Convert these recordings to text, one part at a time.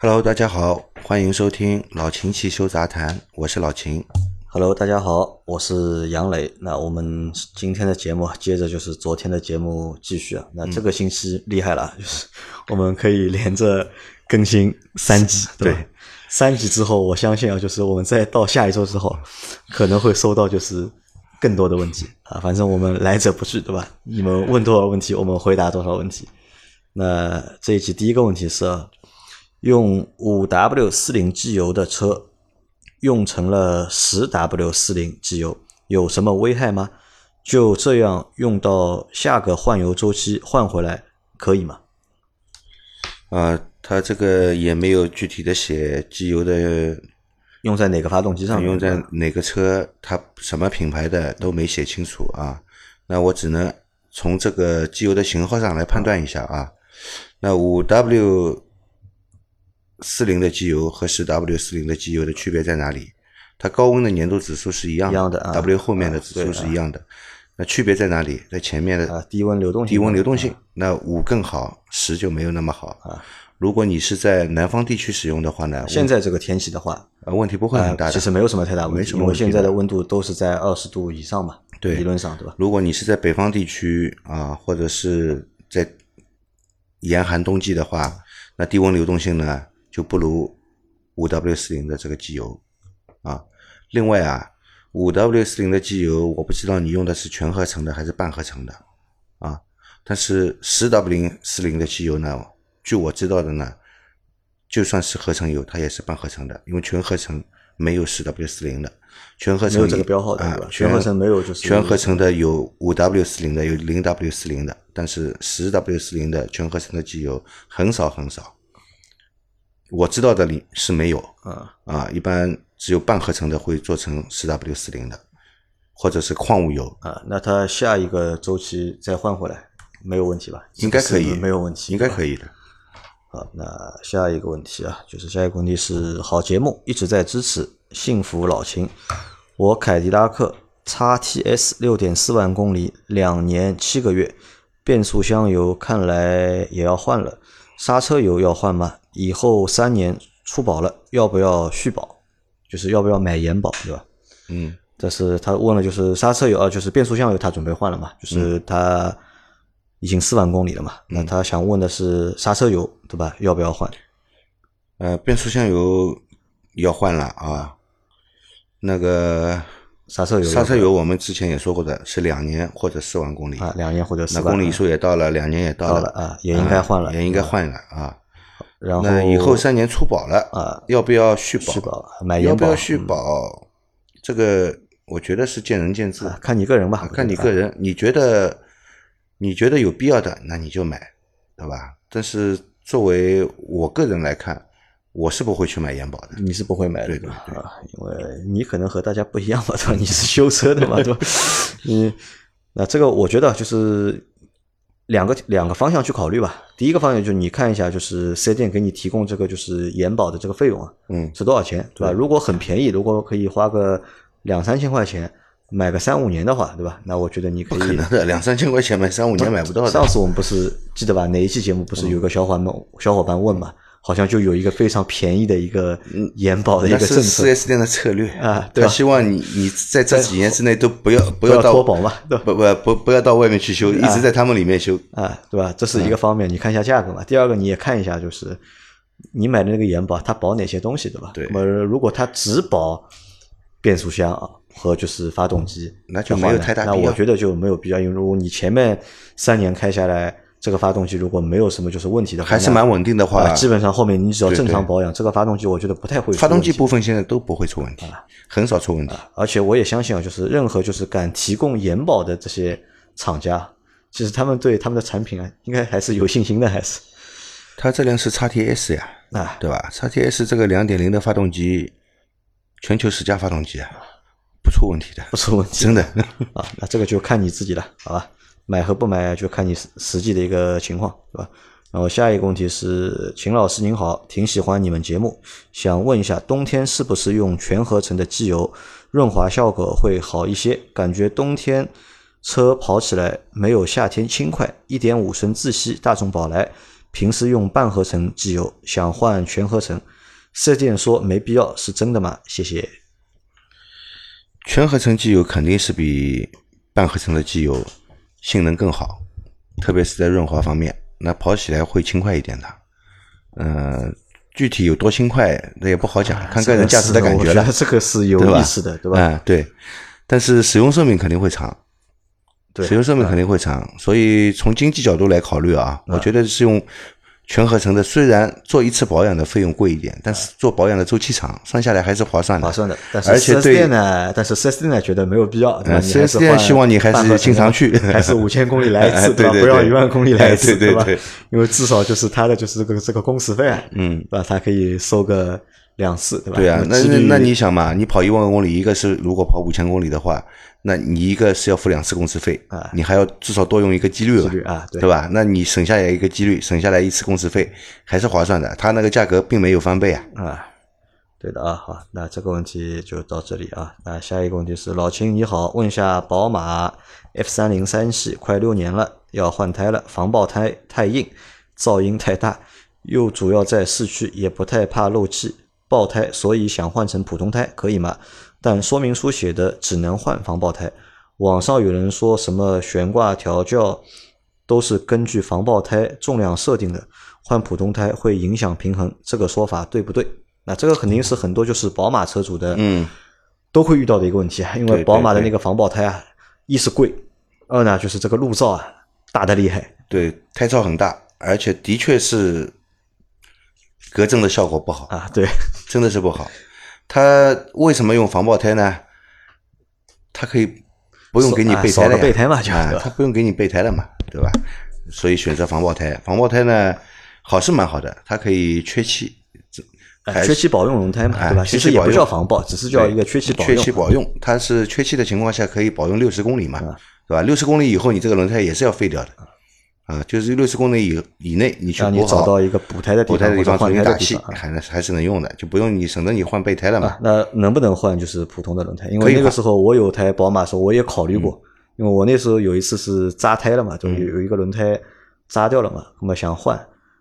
Hello，大家好，欢迎收听老秦汽修杂谈，我是老秦。Hello，大家好，我是杨磊。那我们今天的节目接着就是昨天的节目继续啊。那这个星期厉害了，就是我们可以连着更新三集，对对三集之后，我相信啊，就是我们再到下一周之后，可能会收到就是更多的问题啊。反正我们来者不拒，对吧？你们问多少问题，我们回答多少问题。那这一集第一个问题是啊，用五 W 四零机油的车用成了十 W 四零机油，有什么危害吗？就这样用到下个换油周期换回来可以吗？啊、它这个也没有具体的写机油的用在哪个发动机上？用在哪个车，它什么品牌的都没写清楚啊。那我只能从这个机油的型号上来判断一下啊。那五 W 四零的机油和十 W 四零的机油的区别在哪里？它高温的粘度指数是一样一样的啊 w 后面的啊指数是一样的。那区别在哪里？在前面的啊，低温流动性，低温流动性，那五更好，十就没有那么好啊。如果你是在南方地区使用的话呢，现在这个天气的话，呃问题不会很大其实没有什么太大问题，因为现在的的温度都是在二十度以上嘛，对理论上对吧？如果你是在北方地区啊，或者是在严寒冬季的话，那低温流动性呢就不如五 W 四零的这个机油啊。另外啊，五 W 四零的机油，我不知道你用的是全合成的还是半合成的啊。但是十 W 零四零的机油呢，据我知道的呢，就算是合成油，它也是半合成的，因为全合成没有十 W 四零的，全合成没有这个标号的啊全合成没有就是全合成的有五 W 四零的，有零 W 四零的，但是十 W 四零的全合成的机油很少很少，我知道的里是没有啊，啊，一般只有半合成的会做成十 W 四零的，或者是矿物油，啊，那它下一个周期再换回来没有问题吧？应该可以没有问题，应该。可以的。好，那下一个问题啊，就是下一个问题是好节目一直在支持，幸福老秦。我凯迪拉克 XTS 六点四万公里，两年七个月，变速箱油看来也要换了，刹车油要换吗？以后三年出保了，要不要续保？就是要不要买延保，对吧？嗯，这是他问了，就是刹车油啊，就是变速箱油，他准备换了嘛？就是他已经四万公里了嘛？那他想问的是刹车油，对吧？要不要换？呃，变速箱油要换了啊。那个刹车油刹车油我们之前也说过的，是两年或者四万公里啊，两年或者四万那公里数也到了，两年也到了到了啊也应该换了啊也应该换了啊。然后那以后三年出保了啊，要不要续保？续保买延保要不要续保？这个我觉得是见仁见智，啊看你个人吧啊，看你个人。你觉得你觉得有必要的，那你就买，对吧？但是作为我个人来看，我是不会去买延保的。你是不会买的对吧？对对啊，因为你可能和大家不一样嘛，对吧？你是修车的嘛，对吧？嗯，那这个我觉得就是两个两个方向去考虑吧。第一个方向就是你看一下，就是四 S 店给你提供这个就是延保的这个费用啊，嗯是多少钱，对吧？如果很便宜，如果可以花个两三千块钱买个三五年的话，对吧？那我觉得你可以不可能的，两三千块钱买三五年买不到的。上次我们不是记得吧？哪一期节目不是有个小伙伴们、小伙伴问嘛？好像就有一个非常便宜的一个延保的一个政策四 S 店的策略啊对希望你你在这几年之内都不要不不要到脱保嘛，对吧？不不不不要到外面去修，一直在他们里面修。啊，对吧？这是一个方面，你看一下价格嘛。第二个，你也看一下，就是你买的那个延保，它保哪些东西，对吧？对那么如果它只保变速箱啊和就是发动机，那就没有太大必要我觉得就没有必要，因为如果你前面三年开下来，这个发动机如果没有什么就是问题的话，还是蛮稳定的话啊，基本上后面你只要正常保养，这个发动机我觉得不太会出发动机部分现在都不会出问题，很少出问题。而且我也相信啊，就是任何就是敢提供延保的这些厂家，其实他们对他们的产品啊，应该还是有信心的，还是它这辆是 XTS 呀，啊，对吧？XTS 这个两点零的发动机，全球十佳发动机啊，不出问题的，不出问题真的。啊。那这个就看你自己了，好吧？买和不买就看你实实际的一个情况，对吧？然后下一个问题是，秦老师您好，挺喜欢你们节目，想问一下，冬天是不是用全合成的机油，润滑效果会好一些？感觉冬天车跑起来没有夏天轻快。一点五升自吸大众宝来平时用半合成机油，想换全合成，四 S 店说没必要，是真的吗？谢谢。全合成机油肯定是比半合成的机油性能更好，特别是在润滑方面，那跑起来会轻快一点的。嗯，具体有多轻快，那也不好讲，看个人驾驶的感觉了。这个是有意思的，对吧？嗯，对。但是使用寿命肯定会长，使用寿命肯定会长，所以从经济角度来考虑啊，我觉得是用。全合成的虽然做一次保养的费用贵一点，但是做保养的周期长，算下来还是划算的。划算的，但是四 S 店呢？但是四 S 店呢觉得没有必要。四 S 店希望你还是经常去，还是五千公里来一次，对吧？不要一万公里来一次，对吧？因为至少就是他的就是这个这个工时费，嗯，对吧？他可以收个两次，对吧？对啊，那那你想嘛，你跑一万公里，一个是如果跑五千公里的话。那你一个是要付两次工时费啊，你还要至少多用一个机率啊，对吧？那你省下来一个机率，省下来一次工时费，还是划算的。它那个价格并没有翻倍啊。啊，对的啊，好，那这个问题就到这里啊。那下一个问题是，老秦你好，问一下宝马 F 三零三系快六年了，要换胎了，防爆胎太硬，噪音太大，又主要在市区，也不太怕漏气爆胎，所以想换成普通胎，可以吗？但说明书写的只能换防爆胎，网上有人说什么悬挂调教都是根据防爆胎重量设定的，换普通胎会影响平衡，这个说法对不对？那这个肯定是很多就是宝马车主的嗯都会遇到的一个问题啊，因为宝马的那个防爆胎啊，一是贵，二呢就是这个路噪啊大的厉害，对，胎噪很大，而且的确是隔震的效果不好啊，对，真的是不好。它为什么用防爆胎呢？它可以不用给你备胎了备胎嘛，就它不用给你备胎了嘛，对吧？所以选择防爆胎。防爆胎呢，好是蛮好的，它可以缺气，缺气保用轮胎嘛，对吧？其实也不叫防爆，只是叫一个缺气保用。缺气保用，它是缺气的情况下可以保用六十公里嘛，对吧？六十公里以后，你这个轮胎也是要废掉的。啊，就是六十公里以以内，你去补找到一个补胎的补胎的地方重新打气，还还是能用的，就不用你省得你换备胎了嘛。那能不能换就是普通的轮胎？因为那个时候我有台宝马，时候我也考虑过，因为我那时候有一次是扎胎了嘛，就有有一个轮胎扎掉了嘛，那么想换，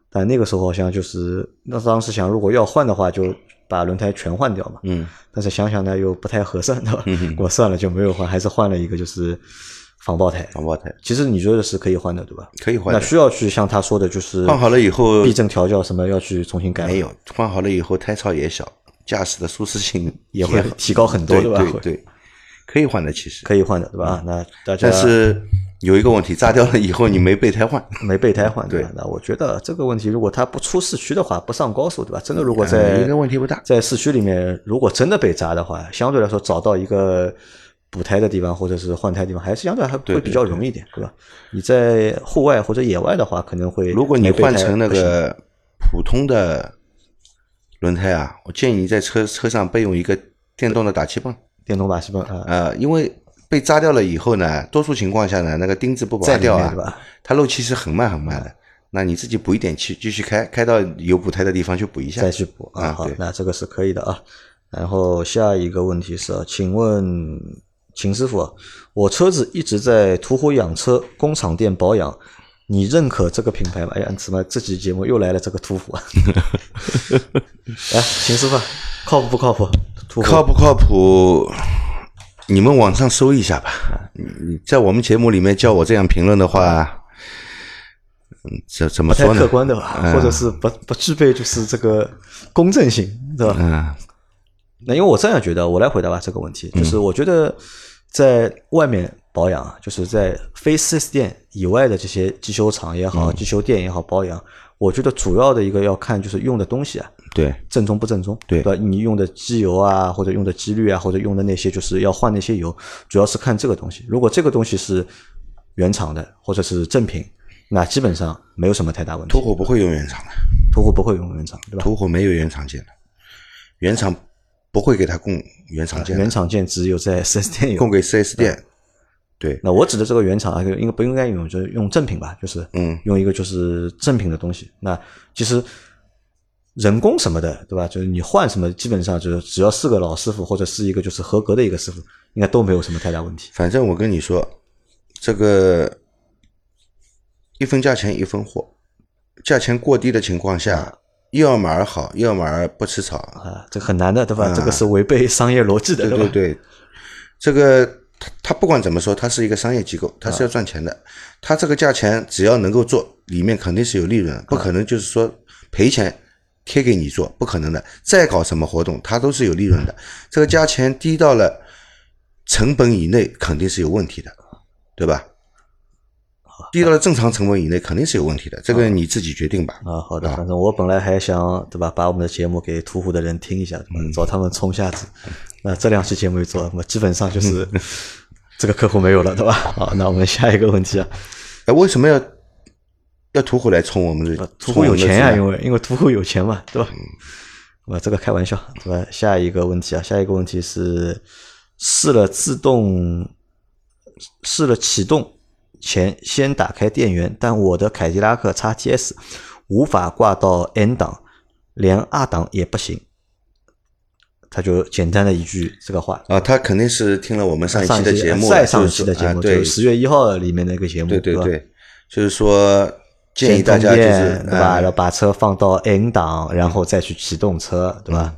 但那个时候好像就是那当时想，如果要换的话，就把轮胎全换掉嘛。嗯。但是想想呢，又不太合算？我算了就没有换，还是换了一个就是。防爆胎，防爆胎，其实你觉得是可以换的，对吧？可以换。那需要去像他说的，就是换好了以后，避震调教什么要去重新改？没有，换好了以后胎噪也小，驾驶的舒适性也会提高很多，对吧？对对，可以换的，其实可以换的，对吧？那大家但是有一个问题，炸掉了以后你没备胎换，没备胎换，对吧？那我觉得这个问题，如果他不出市区的话，不上高速，对吧？真的，如果在应该问题不大，在市区里面，如果真的被扎的话，相对来说找到一个。补胎的地方或者是换胎地方，还是相对还会比较容易一点，对吧？你在户外或者野外的话，可能会如果你换成那个普通的轮胎啊，我建议你在车车上备用一个电动的打气泵。电动打气泵啊，呃，因为被扎掉了以后呢，多数情况下呢，那个钉子不拔掉啊，它漏气是很慢很慢的。那你自己补一点气，继续开，开到有补胎的地方去补一下，再去补啊。好，那这个是可以的啊。然后下一个问题是，请问。秦师傅，我车子一直在途虎养车工厂店保养，你认可这个品牌吗？哎呀，怎么这期节目又来了这个途虎啊？来，秦师傅，靠谱不靠谱？靠不靠谱？你们网上搜一下吧。你在我们节目里面叫我这样评论的话，嗯，怎怎么说呢？客观的吧，或者是不不具备就是这个公正性，对吧？嗯。那因为我这样觉得，我来回答吧这个问题，就是我觉得。在外面保养，就是在非四 S 店以外的这些机修厂也好，机修店也好保养，我觉得主要的一个要看就是用的东西啊，对，正宗不正宗，对吧？你用的机油啊，或者用的机滤啊，或者用的那些就是要换那些油，主要是看这个东西。如果这个东西是原厂的或者是正品，那基本上没有什么太大问题。途虎不会用原厂的，途虎不会用原厂，对吧？途虎没有原厂件的，原厂。不会给他供原厂件，原厂件只有在 四 S 店有。供给四 S 店，对。那我指的这个原厂啊，应该不应该用，就是用正品吧，就是嗯，用一个就是正品的东西。那其实人工什么的，对吧？就是你换什么，基本上就是只要是个老师傅或者是一个就是合格的一个师傅，应该都没有什么太大问题。反正我跟你说，这个一分价钱一分货，价钱过低的情况下，又要马儿好，又要马儿不吃草，啊，这很难的，对吧？这个是违背商业逻辑的，吧？对对对，这个他他不管怎么说，他是一个商业机构，他是要赚钱的。他这个价钱只要能够做，里面肯定是有利润，不可能就是说赔钱贴给你做，不可能的。再搞什么活动，他都是有利润的。这个价钱低到了成本以内，肯定是有问题的，对吧？低到了正常成本以内，肯定是有问题的。这个你自己决定吧。啊，好的，反正我本来还想对吧，把我们的节目给途虎的人听一下，找他们冲下子。那这两期节目一做，那么基本上就是这个客户没有了，对吧？好，那我们下一个问题啊，哎，为什么要要途虎来冲我们的？途虎有钱呀，因为因为途虎有钱嘛，对吧？我这个开玩笑，对吧？下一个问题啊，下一个问题是试了自动，试了启动。前先打开电源，但我的凯迪拉克 x T S 无法挂到 N 档，连 R 档也不行。他就简单的一句这个话啊，他肯定是听了我们上一期的节目，再上一期的节目，对，十月一号里面那个节目，对对对，就是说建议大家就是对吧，然后把车放到 N 档，然后再去启动车，对吧？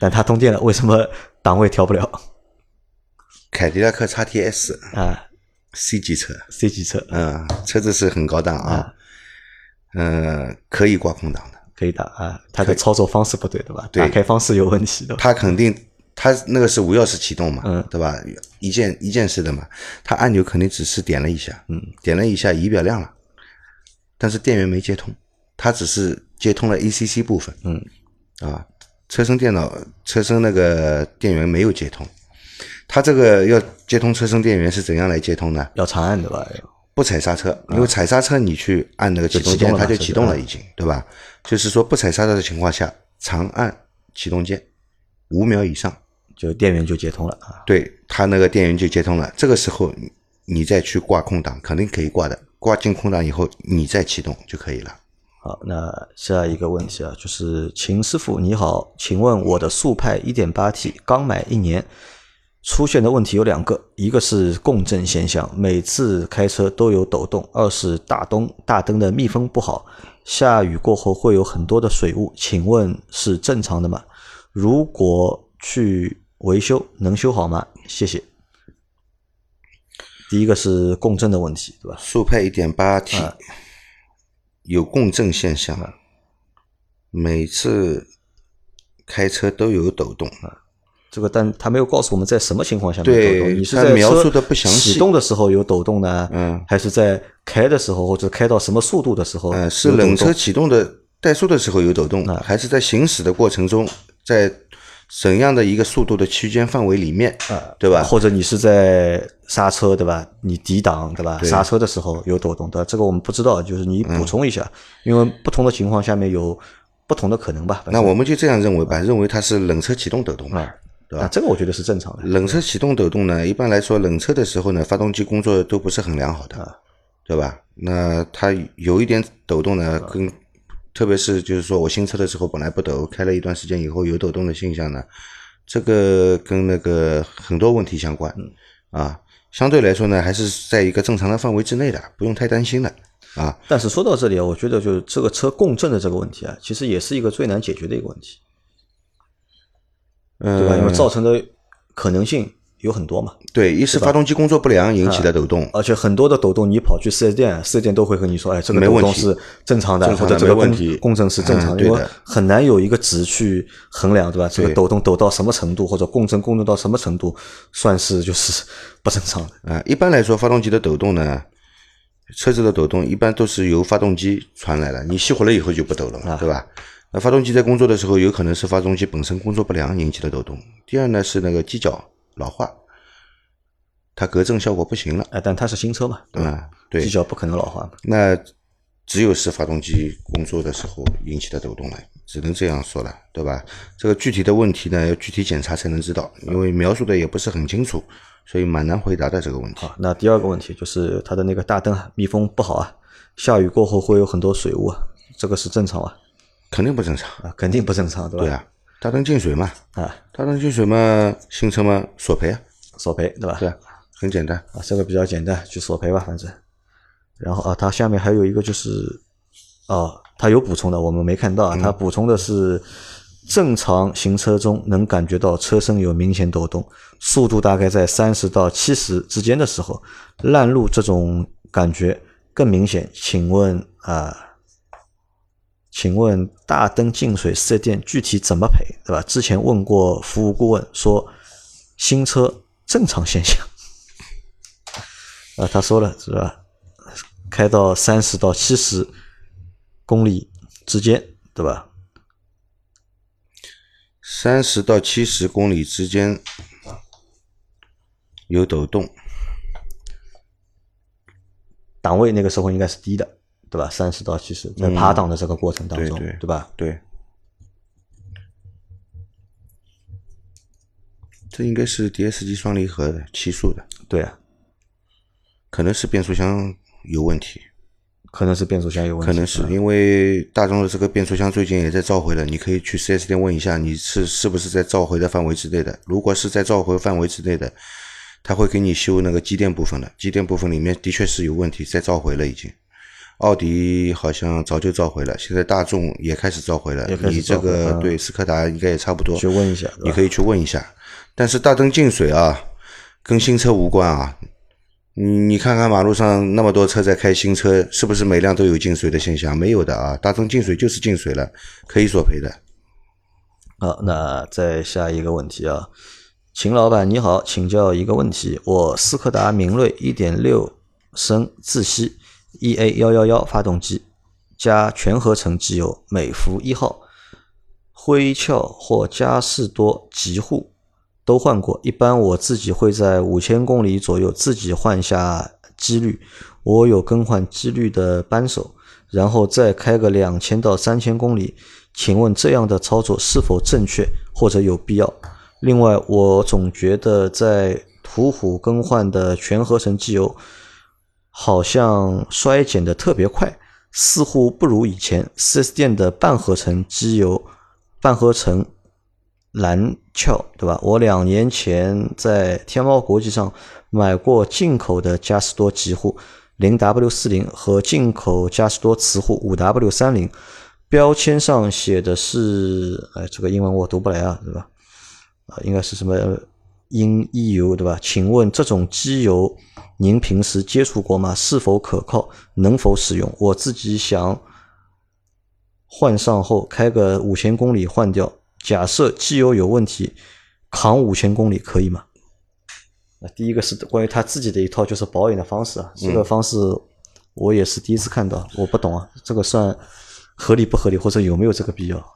但它通电了，为什么档位调不了？凯迪拉克 x T S 啊。C 级车，C 级车，嗯，车子是很高档啊，嗯，可以挂空档的，可以的啊，它的操作方式不对，对吧？打开方式有问题的。它肯定，它那个是无钥匙启动嘛，嗯，对吧？一键一键式的嘛，它按钮肯定只是点了一下，嗯，点了一下仪表亮了，但是电源没接通，它只是接通了 ACC 部分，嗯，啊，车身电脑车身那个电源没有接通。它这个要接通车身电源是怎样来接通呢？要长按的吧？不踩刹车，因为踩刹车你去按那个启动键，它就启动了，已经，对吧？就是说不踩刹车的情况下，长按启动键五秒以上，就电源就接通了啊。对，它那个电源就接通了。这个时候你再去挂空档，肯定可以挂的。挂进空档以后，你再启动就可以了。好，那下一个问题啊，就是秦师傅你好，请问我的速派一点八 T 刚买一年。出现的问题有两个，一个是共振现象，每次开车都有抖动；二是大灯大灯的密封不好，下雨过后会有很多的水雾，请问是正常的吗？如果去维修，能修好吗？谢谢。第一个是共振的问题，对吧？速派一点八 T 有共振现象，每次开车都有抖动啊。这个，但他没有告诉我们在什么情况下面抖动。你是在描述的不详细。启动的时候有抖动呢？嗯，还是在开的时候或者开到什么速度的时候？嗯，是冷车启动的怠速的时候有抖动，还是在行驶的过程中，在怎样的一个速度的区间范围里面？啊，对吧？或者你是在刹车，对吧？你抵挡，对吧？刹车的时候有抖动的，这个我们不知道，就是你补充一下，因为不同的情况下面有不同的可能吧。那我们就这样认为吧，认为它是冷车启动抖动嘛。对吧？这个我觉得是正常的。冷车启动抖动呢，一般来说，冷车的时候呢，发动机工作都不是很良好的，对吧？那它有一点抖动呢，跟特别是就是说我新车的时候本来不抖，开了一段时间以后有抖动的现象呢，这个跟那个很多问题相关啊。相对来说呢，还是在一个正常的范围之内的，不用太担心的啊。但是说到这里，我觉得就是这个车共振的这个问题啊，其实也是一个最难解决的一个问题。对吧？因为造成的可能性有很多嘛。对，一是发动机工作不良引起的抖动，而且很多的抖动，你跑去四 S 店，四 S 店都会和你说：“哎，这个抖动是正常的，或者这个共共振是正常的。”因为很难有一个值去衡量，对吧？这个抖动抖到什么程度，或者共振共振到什么程度，算是就是不正常的。啊，一般来说，发动机的抖动呢，车子的抖动一般都是由发动机传来的，你熄火了以后就不抖了嘛，对吧？那发动机在工作的时候，有可能是发动机本身工作不良引起的抖动。第二呢是那个机脚老化，它隔震效果不行了。哎，但它是新车嘛，对吧？对，机脚不可能老化。那只有是发动机工作的时候引起的抖动了，只能这样说了，对吧？这个具体的问题呢，要具体检查才能知道，因为描述的也不是很清楚，所以蛮难回答的这个问题。好，那第二个问题就是它的那个大灯密封不好啊，下雨过后会有很多水雾，啊，这个是正常吧？肯定不正常啊，肯定不正常，对吧？对啊，大灯进水嘛，啊，大灯进水嘛，新车嘛，索赔啊，索赔，对吧？对，很简单啊，这个比较简单，去索赔吧，反正。然后啊，它下面还有一个就是，哦，它有补充的，我们没看到啊。它补充的是正常行车中能感觉到车身有明显抖动，速度大概在三十到七十之间的时候，烂路这种感觉更明显。请问啊？请问大灯进水四 S 店具体怎么赔，对吧？之前问过服务顾问，说新车正常现象。啊，他说了是吧？开到三十到七十公里之间，对吧？三十到七十公里之间有抖动，档位那个时候应该是低的。对吧？三十到七十，在爬档的这个过程当中，对吧？对，这应该是 DSG 双离合七速的。对啊，可能是变速箱有问题，可能是变速箱有问题，可能是因为大众的这个变速箱最近也在召回了，你可以去 4S 店问一下，你是是不是在召回的范围之内的？如果是在召回范围之内的，他会给你修那个机电部分的，机电部分里面的确是有问题，在召回了已经。奥迪好像早就召回了，现在大众也开始召回了。你这个对斯柯达应该也差不多。去问一下，你可以去问一下。但是大灯进水啊，跟新车无关啊。你你看看马路上那么多车在开新车，是不是每辆都有进水的现象？没有的啊，大灯进水就是进水了，可以索赔的。好，那再下一个问题啊，秦老板你好，请教一个问题：我斯柯达明锐一点六升自吸。E A 幺幺幺发动机加全合成机油，美孚一号、辉壳或嘉士多极护都换过。一般我自己会在五千公里左右自己换下机滤，我有更换机滤的扳手，然后再开个两千到三千公里。请问这样的操作是否正确或者有必要？另外，我总觉得在途虎更换的全合成机油。好像衰减的特别快，似乎不如以前四 S 店的半合成机油、半合成蓝壳，对吧？我两年前在天猫国际上买过进口的嘉实多极护零 W 四零和进口嘉实多磁护五 W 三零，标签上写的是，哎，这个英文我读不来啊，对吧？啊，应该是什么英 E 油，对吧？请问这种机油？您平时接触过吗？是否可靠？能否使用？我自己想换上后开个五千公里换掉。假设机油有问题，扛五千公里可以吗？那第一个是关于他自己的一套就是保养的方式啊，这个方式我也是第一次看到，我不懂啊，这个算合理不合理，或者有没有这个必要？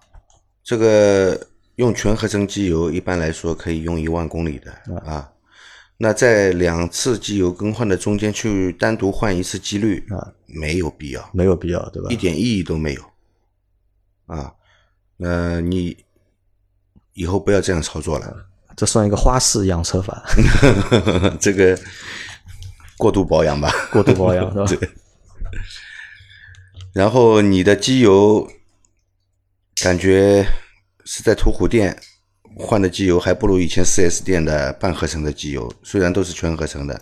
这个用全合成机油一般来说可以用一万公里的啊。那在两次机油更换的中间去单独换一次机滤啊，没有必要，没有必要，对吧？一点意义都没有，啊，那你以后不要这样操作了，这算一个花式养车法，这个过度保养吧，过度保养 是吧？对。然后你的机油感觉是在途虎店。换的机油还不如以前四 S 店的半合成的机油，虽然都是全合成的，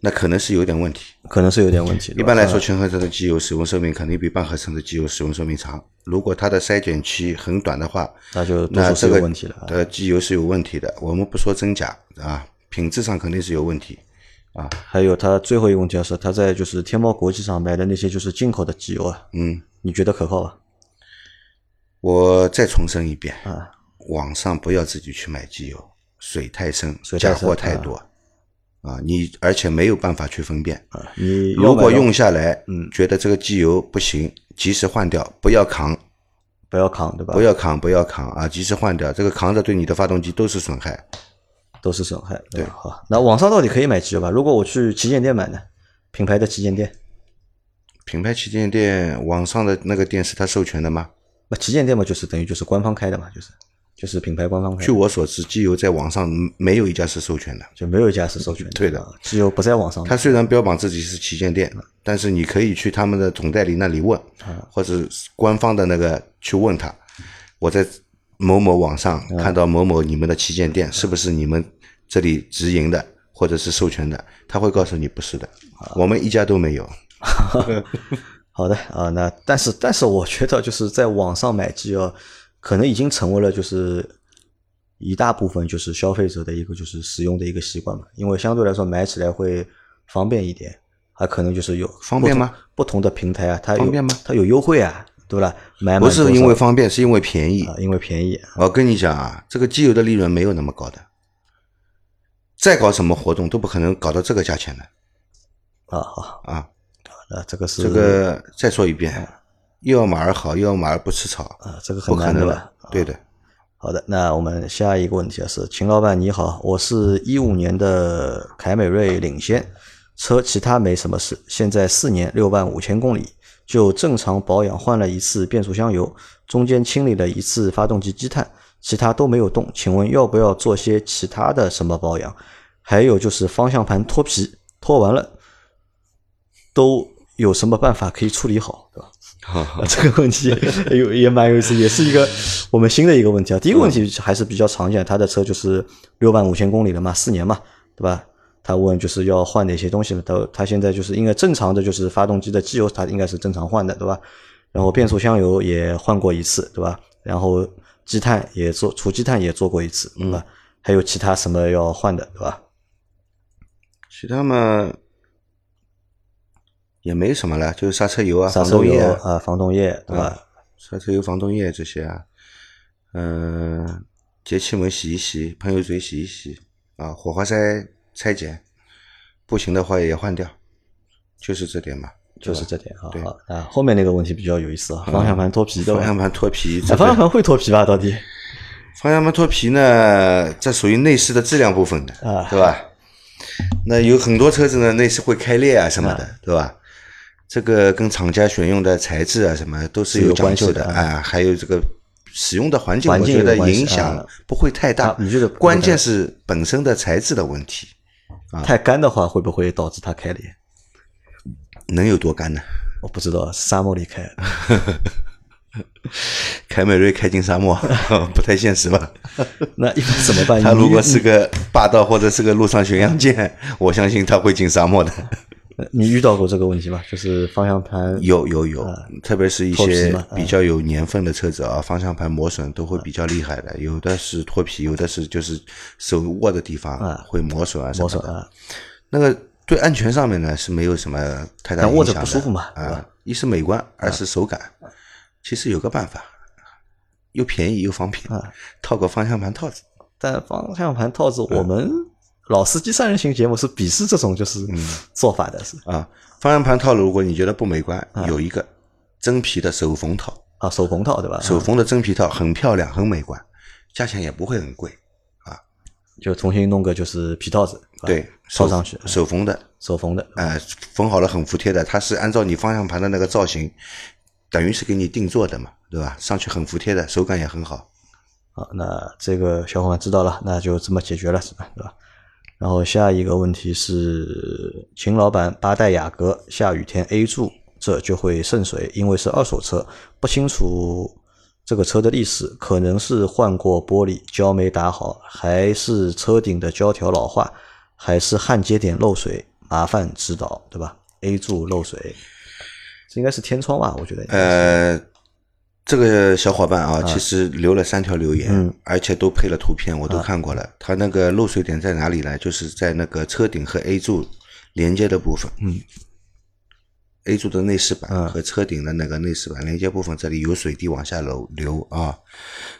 那可能是有点问题，可能是有点问题。一般来说，全合成的机油使用寿命肯定比半合成的机油使用寿命长。如果它的筛检期很短的话，那就那这个问题了。的机油是有问题的，我们不说真假啊，品质上肯定是有问题啊。还有它最后一个问题是，它在就是天猫国际上买的那些就是进口的机油啊，嗯，你觉得可靠吧？我再重申一遍啊。网上不要自己去买机油，水太深，假货太多，啊，你而且没有办法去分辨啊。你如果用下来，嗯，觉得这个机油不行，及时换掉，不要扛，不要扛，对吧？不要扛，不要扛啊！及时换掉，这个扛着对你的发动机都是损害，都是损害。对，好，那网上到底可以买机油吧？如果我去旗舰店买呢？品牌的旗舰店，品牌旗舰店网上的那个店是他授权的吗？那旗舰店嘛，就是等于就是官方开的嘛，就是。就是品牌官方开。据我所知，机油在网上没有一家是授权的，就没有一家是授权的。对的，机油不在网上。他虽然标榜自己是旗舰店，但是你可以去他们的总代理那里问，或者官方的那个去问他，我在某某网上看到某某你们的旗舰店是不是你们这里直营的或者是授权的？他会告诉你不是的，我们一家都没有。好的啊，那但是但是我觉得就是在网上买机油，可能已经成为了就是一大部分就是消费者的一个就是使用的一个习惯嘛，因为相对来说买起来会方便一点，还可能就是有方便吗？不同的平台啊，它有方便吗它有优惠啊，对吧？买不是因为方便，是因为便宜啊，因为便宜。我跟你讲啊，这个机油的利润没有那么高的，再搞什么活动都不可能搞到这个价钱的。啊好啊，那这个是这个再说一遍，又要马儿好，又要马儿不吃草啊，这个很难的吧？对的。好的，那我们下一个问题啊是，秦老板你好，我是一五年的凯美瑞领先车，其他没什么事，现在四年六万五千公里，就正常保养换了一次变速箱油，中间清理了一次发动机积碳，其他都没有动，请问要不要做些其他的什么保养？还有就是方向盘脱皮，脱完了。都有什么办法可以处理好，对吧？这个问题 有也蛮有意思，也是一个我们新的一个问题啊。第一个问题还是比较常见，他的车就是六万五千公里了嘛，四年嘛，对吧？他问就是要换哪些东西呢？他他现在就是应该正常的就是发动机的机油，他应该是正常换的，对吧？然后变速箱油也换过一次，对吧？然后积碳也做除积碳也做过一次，对吧？还有其他什么要换的，对吧？其他嘛。也没什么了，就是刹车油啊、防冻液啊、防冻液，对吧？刹车油、防冻液这些啊，嗯，节气门洗一洗，喷油嘴洗一洗啊，火花塞拆解，不行的话也换掉，就是这点嘛，就是这点啊。啊，后面那个问题比较有意思啊，方向盘脱皮，方向盘脱皮，方向盘会脱皮吧？到底？方向盘脱皮呢？这属于内饰的质量部分的，啊对吧？那有很多车子呢，内饰会开裂啊什么的，对吧？这个跟厂家选用的材质啊，什么都是有讲究的啊，还有这个使用的环境，我觉得影响不会太大。你觉得？关键是本身的材质的问题。太干的话，会不会导致它开裂？能有多干呢？我不知道，沙漠里开。凯美瑞开进沙漠，不太现实吧？那一般怎么办？他如果是个霸道或者是个陆上巡洋舰，我相信他会进沙漠的。你遇到过这个问题吗？就是方向盘有有有，特别是一些比较有年份的车子啊，方向盘磨损都会比较厉害的。有的是脱皮，有的是就是手握的地方会磨损啊什么的。那个对安全上面呢是没有什么太大影响的。握着不舒服嘛？啊，一是美观，二是手感。其实有个办法，又便宜又方便，套个方向盘套子。但方向盘套子我们。老司机三人行节目是鄙视这种就是做法的，是啊。方向盘套如果你觉得不美观，有一个真皮的手缝套啊，手缝套对吧？手缝的真皮套很漂亮，很美观，价钱也不会很贵啊。就重新弄个就是皮套子，对，套上去，手缝的，手缝的，哎，缝好了很服帖的，它是按照你方向盘的那个造型，等于是给你定做的嘛，对吧？上去很服帖的，手感也很好。好，那这个小伙伴知道了，那就这么解决了，是吧？对吧？然后下一个问题是，秦老板八代雅阁下雨天 A 柱这就会渗水，因为是二手车，不清楚这个车的历史，可能是换过玻璃胶没打好，还是车顶的胶条老化，还是焊接点漏水，麻烦指导，对吧？A 柱漏水，这应该是天窗吧？我觉得。呃。这个小伙伴啊，其实留了三条留言，而且都配了图片，我都看过了。他那个漏水点在哪里呢？就是在那个车顶和 A 柱连接的部分。嗯，A 柱的内饰板和车顶的那个内饰板连接部分，这里有水滴往下流流啊，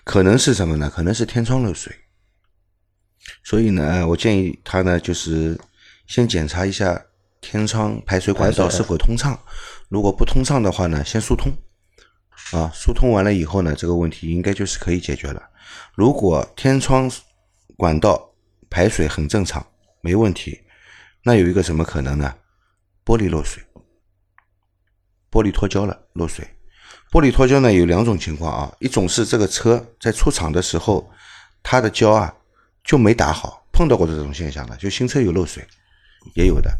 可能是什么呢？可能是天窗漏水。所以呢，我建议他呢，就是先检查一下天窗排水管道是否通畅。如果不通畅的话呢，先疏通。啊，疏通完了以后呢，这个问题应该就是可以解决了。如果天窗管道排水很正常，没问题，那有一个什么可能呢？玻璃漏水，玻璃脱胶了，漏水。玻璃脱胶呢有两种情况啊，一种是这个车在出厂的时候，它的胶啊就没打好，碰到过这种现象的，就新车有漏水，也有的。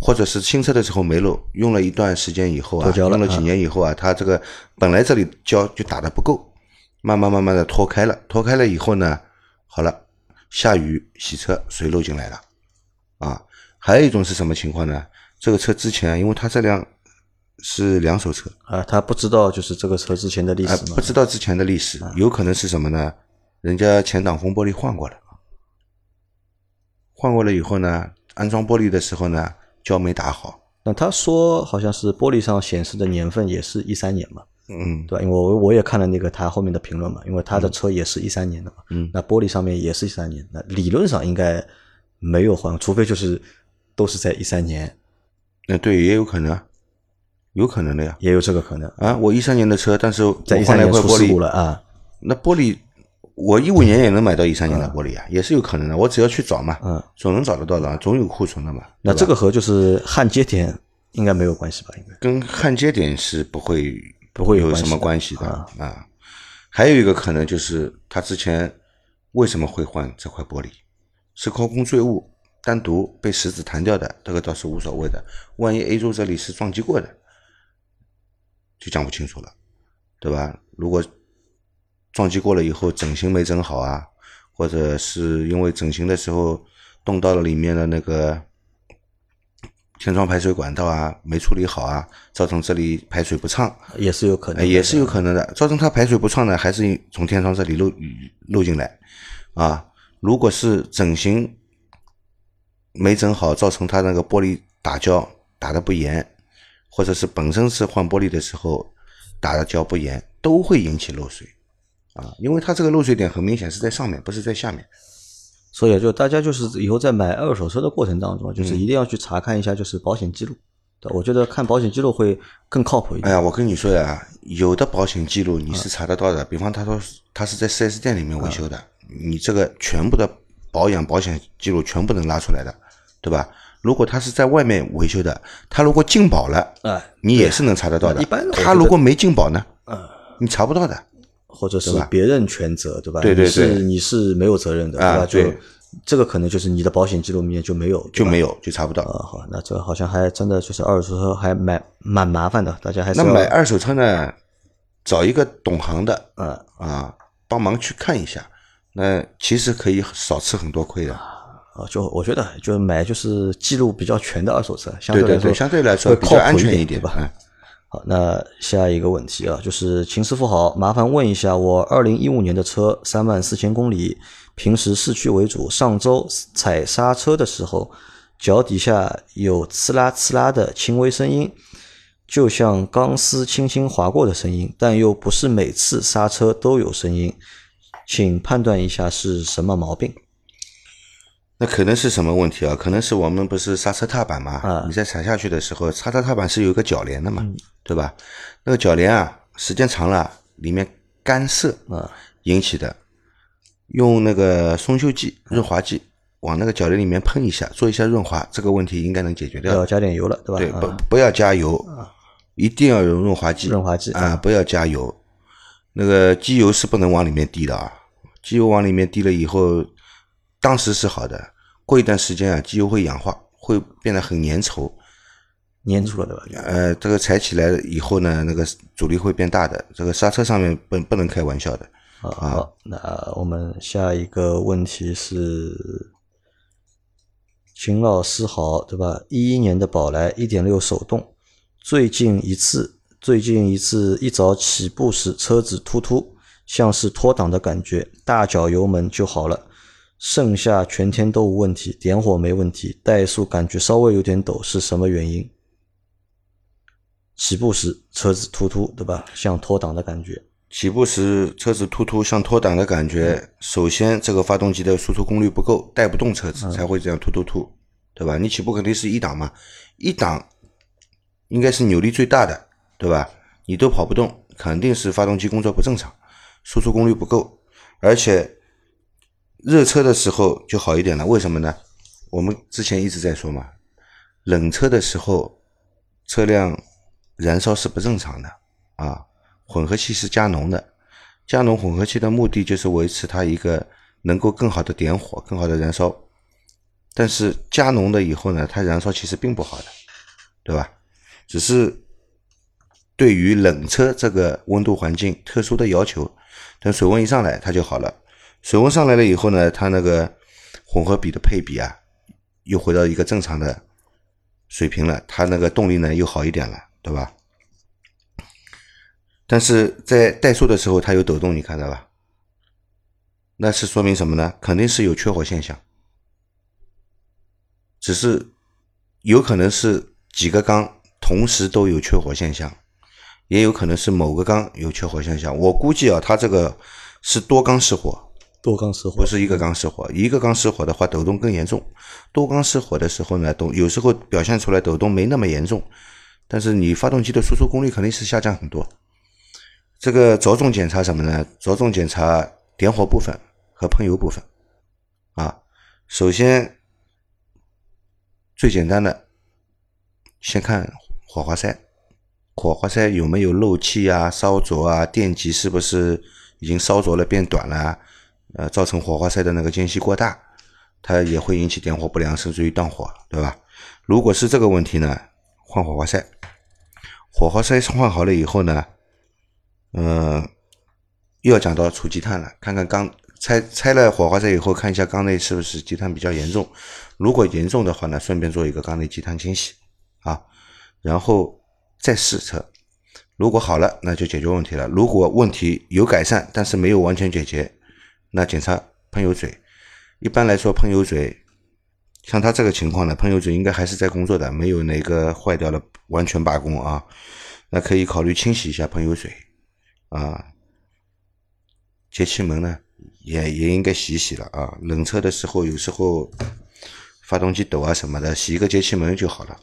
或者是新车的时候没漏，用了一段时间以后啊，用了几年以后啊，它这个本来这里胶就打的不够，慢慢慢慢的脱开了，脱开了以后呢，好了，下雨洗车水漏进来了，啊，还有一种是什么情况呢？这个车之前因为它这辆是两手车，啊，他不知道就是这个车之前的历啊史，吗？不知道之前的历史，有可能是什么呢？人家前挡风玻璃换过了，换过了以后呢，安装玻璃的时候呢，胶没打好，那他说好像是玻璃上显示的年份也是一三年嘛，嗯，对吧？因为我我也看了那个他后面的评论嘛，因为他的车也是一三年的嘛，嗯那玻璃上面也是一三年，那理论上应该没有换，除非就是都是在一三年，那对，也有可能，有可能的呀。也有这个可能，啊，我一三年的车，但是我在一三年出事故璃，了啊，那玻璃我一五年也能买到一三年的玻璃啊，也是有可能的。我只要去找嘛，嗯，总能找得到的，总有库存的嘛。那这个和就是焊接点应该没有关系吧？应该跟焊接点是不会不会有有什么关系的啊。还有一个可能就是他之前为什么会换这块玻璃，是高空坠物单独被石子弹掉的，这个倒是无所谓的。万一 A 柱这里是撞击过的，就讲不清楚了，对吧？如果撞击过了以后整形没整好啊，或者是因为整形的时候动到了里面的那个天窗排水管道啊没处理好啊，造成这里排水不畅，也是有可能，呃也是有可能的。造成它排水不畅呢，还是从天窗这里漏漏进来啊。如果是整形没整好，造成它那个玻璃打胶打的不严，或者是本身是换玻璃的时候打的胶不严，都会引起漏水啊。因为它这个漏水点很明显是在上面，不是在下面。所以就大家就是以后在买二手车的过程当中，嗯就是一定要去查看一下就是保险记录。对，我觉得看保险记录会更靠谱一点。哎呀，我跟你说呀，有的保险记录你是查得到的，比方他说他是在 4S 店里面维修的，你这个全部的保养保险记录全部能拉出来的，对吧？如果他是在外面维修的，他如果进保了，哎，你也是能查得到的。一般他如果没进保呢，嗯，你查不到的。或者是别人全责，对吧？对对你是你是没有责任的，对吧？就对这个可能就是你的保险记录里面就没有，就没有，就查不到。啊。好，那这个好像还真的就是二手车还蛮蛮麻烦的，大家还是那买二手车呢，找一个懂行的嗯啊，帮忙去看一下，那其实可以少吃很多亏的。啊，就我觉得就是买就是记录比较全的二手车，相对来说对对对，相对来说会比较安全一点，吧？嗯那下一个问题啊，就是秦师傅好，麻烦问一下，我二零一五年的车三万四千公里，平时市区为主，上周踩刹车的时候，脚底下有呲啦呲啦的轻微声音，就像钢丝轻轻划过的声音，但又不是每次刹车都有声音，请判断一下是什么毛病。那可能是什么问题啊？可能是我们不是刹车踏板嘛？啊你在踩下去的时候，刹车踏板是有一个铰链的嘛，对吧？那个铰链啊，时间长了，里面干涩啊引起的。用那个松锈剂、润滑剂往那个铰链里面喷一下，做一下润滑，这个问题应该能解决掉要。加点油了，对吧？对，啊不不要加油，一定要用润滑剂。润滑剂啊，不要加油。那个机油是不能往里面滴的啊，机油往里面滴了以后，当时是好的，过一段时间啊，机油会氧化，会变得很粘稠。粘住了，对吧？呃，这个踩起来以后呢，那个阻力会变大的。这个刹车上面不不能开玩笑的。好，好，那我们下一个问题是，秦老师好，对吧？一一年的宝来一点六手动，最近一次，最近一次一早起步时车子突突，像是脱档的感觉，大脚油门就好了，剩下全天都无问题，点火没问题，怠速感觉稍微有点抖，是什么原因？起步时车子突突，对吧？像脱档的感觉。起步时车子突突像脱档的感觉，首先这个发动机的输出功率不够，带不动车子才会这样突突突，对吧？你起步肯定是一档嘛，一档应该是扭力最大的，对吧？你都跑不动，肯定是发动机工作不正常，输出功率不够，而且热车的时候就好一点了，为什么呢？我们之前一直在说嘛，冷车的时候车辆燃烧是不正常的啊。混合气是加浓的，加浓混合气的目的就是维持它一个能够更好的点火、更好的燃烧。但是加浓了以后呢，它燃烧其实并不好的，对吧？只是对于冷车这个温度环境特殊的要求，等水温一上来它就好了。水温上来了以后呢，它那个混合比的配比啊，又回到一个正常的水平了，它那个动力呢又好一点了，对吧？但是在怠速的时候它有抖动，你看到吧？那是说明什么呢？肯定是有缺火现象，只是有可能是几个缸同时都有缺火现象，也有可能是某个缸有缺火现象。我估计啊，它这个是多缸失火，多缸失火不是一个缸失火。一个缸失火的话，抖动更严重；多缸失火的时候呢，抖有时候表现出来抖动没那么严重，但是你发动机的输出功率肯定是下降很多。这个着重检查什么呢？着重检查点火部分和喷油部分。啊，首先最简单的，先看火花塞，火花塞有没有漏气啊、烧灼啊，电极是不是已经烧灼了变短了？呃，造成火花塞的那个间隙过大，它也会引起点火不良，甚至于断火，对吧？如果是这个问题呢，换火花塞。火花塞换好了以后呢？嗯，又要讲到除积碳了。看看缸拆拆了火花塞以后，看一下缸内是不是积碳比较严重。如果严重的话呢，顺便做一个缸内积碳清洗啊，然后再试车。如果好了，那就解决问题了。如果问题有改善，但是没有完全解决，那检查喷油嘴。一般来说，喷油嘴像他这个情况呢，喷油嘴应该还是在工作的，没有哪个坏掉了完全罢工啊。那可以考虑清洗一下喷油嘴。啊，节气门呢，也也应该洗一洗了啊。冷车的时候，有时候发动机抖啊什么的，洗一个节气门就好了。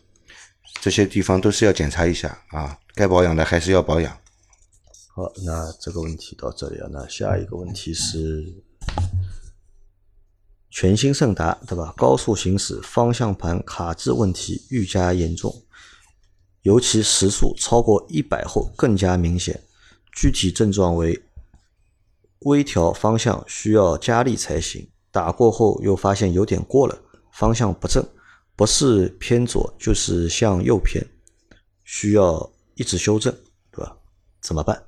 这些地方都是要检查一下啊，该保养的还是要保养。好，那这个问题到这里啊，那下一个问题是，全新胜达对吧？高速行驶方向盘卡滞问题愈加严重，尤其时速超过一百后更加明显。具体症状为微调方向需要加力才行，打过后又发现有点过了，方向不正，不是偏左就是向右偏，需要一直修正，对吧？怎么办？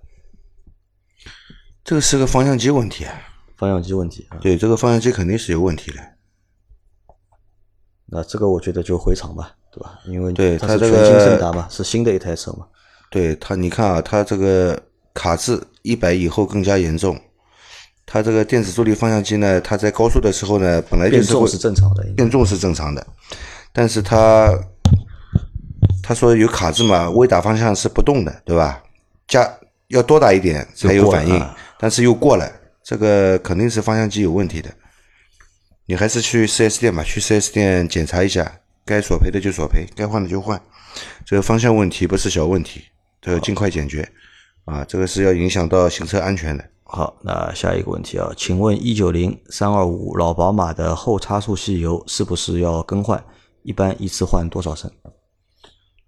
这个是个方向机问题啊，方向机问题。对，这个方向机肯定是有问题的。那这个我觉得就回厂吧，对吧？因为对它是全新胜达嘛，是新的一台车嘛。对它，你看啊，它这个。卡滞一百以后更加严重，它这个电子助力方向机呢，它在高速的时候呢，本来就重是正常的，变重是正常的，但是它他说有卡滞嘛，微打方向是不动的，对吧？加要多打一点才有反应，但是又过了，这个肯定是方向机有问题的。你还是去 4S 店吧，去 4S 店检查一下，该索赔的就索赔，该换的就换。这个方向问题不是小问题，都要尽快解决。啊，这个是要影响到行车安全的。好，那下一个问题啊，请问一九零三二五老宝马的后差速器油是不是要更换？一般一次换多少升？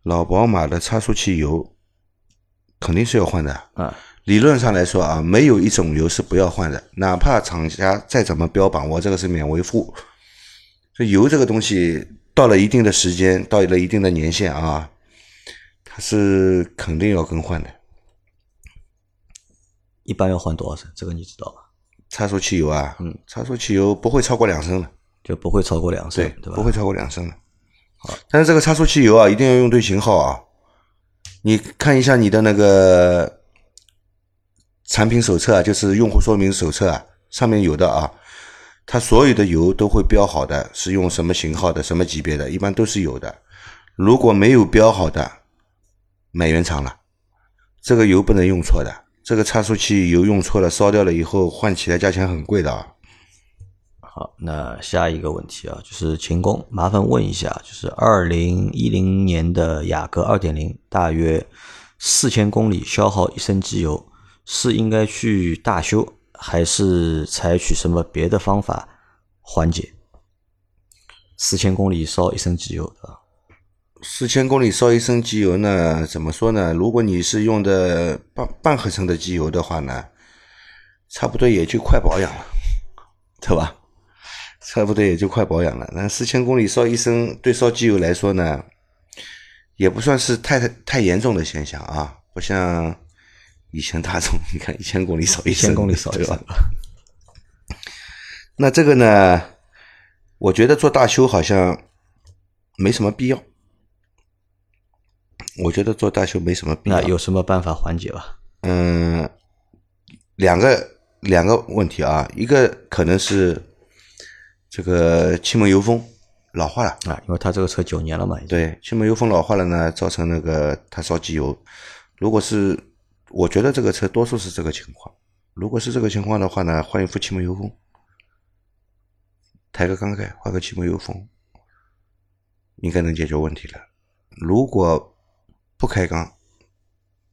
老宝马的差速器油肯定是要换的啊。理论上来说啊，没有一种油是不要换的，哪怕厂家再怎么标榜我这个是免维护，这油这个东西到了一定的时间，到了一定的年限啊，它是肯定要更换的。一般要换多少升？这个你知道吧？差速汽油啊，嗯，差速汽油不会超过两升的，就不会超过两升，对吧？不会超过两升的。好，但是这个差速汽油啊，一定要用对型号啊。你看一下你的那个产品手册啊，就是用户说明手册啊，上面有的啊，它所有的油都会标好的，是用什么型号的、什么级别的，一般都是有的。如果没有标好的，买原厂了，这个油不能用错的。这个差速器油用错了，烧掉了以后换起来价钱很贵的啊。好，那下一个问题啊，就是秦工，麻烦问一下，就是二零一零年的雅阁二点零，大约四千公里消耗一升机油，是应该去大修，还是采取什么别的方法缓解？四千公里烧一升机油啊？四千公里烧一升机油呢？怎么说呢？如果你是用的半半合成的机油的话呢，差不多也就快保养了，对吧？差不多也就快保养了。那四千公里烧一升，对烧机油来说呢，也不算是太太太严重的现象啊，不像以前大众，你看一千公里少一升，千公里少一升。那这个呢，我觉得做大修好像没什么必要。我觉得做大修没什么必要。那有什么办法缓解吧？嗯，两个两个问题啊，一个可能是这个气门油封老化了啊，因为他这个车九年了嘛，对，气门油封老化了呢，造成那个它烧机油。如果是我觉得这个车多数是这个情况，如果是这个情况的话呢，换一副气门油封，抬个缸盖，换个气门油封，应该能解决问题了。如果不开缸，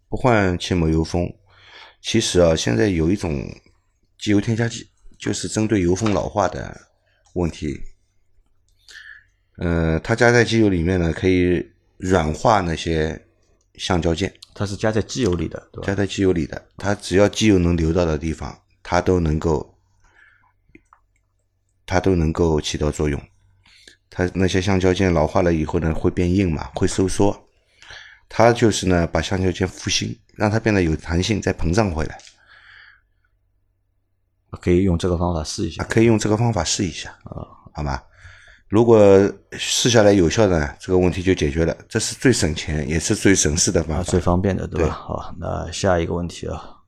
不换气门油封，其实啊，现在有一种机油添加剂，就是针对油封老化的问题。嗯，它加在机油里面呢，可以软化那些橡胶件。它是加在机油里的，对吧？加在机油里的，它只要机油能流到的地方，它都能够，它都能够起到作用。它那些橡胶件老化了以后呢，会变硬嘛，会收缩。它就是呢，把橡胶件复兴，让它变得有弹性，再膨胀回来。可以用这个方法试一下。可以用这个方法试一下啊，好吧？如果试下来有效呢，这个问题就解决了。这是最省钱，也是最省事的方法，最方便的，对吧？好，那下一个问题啊，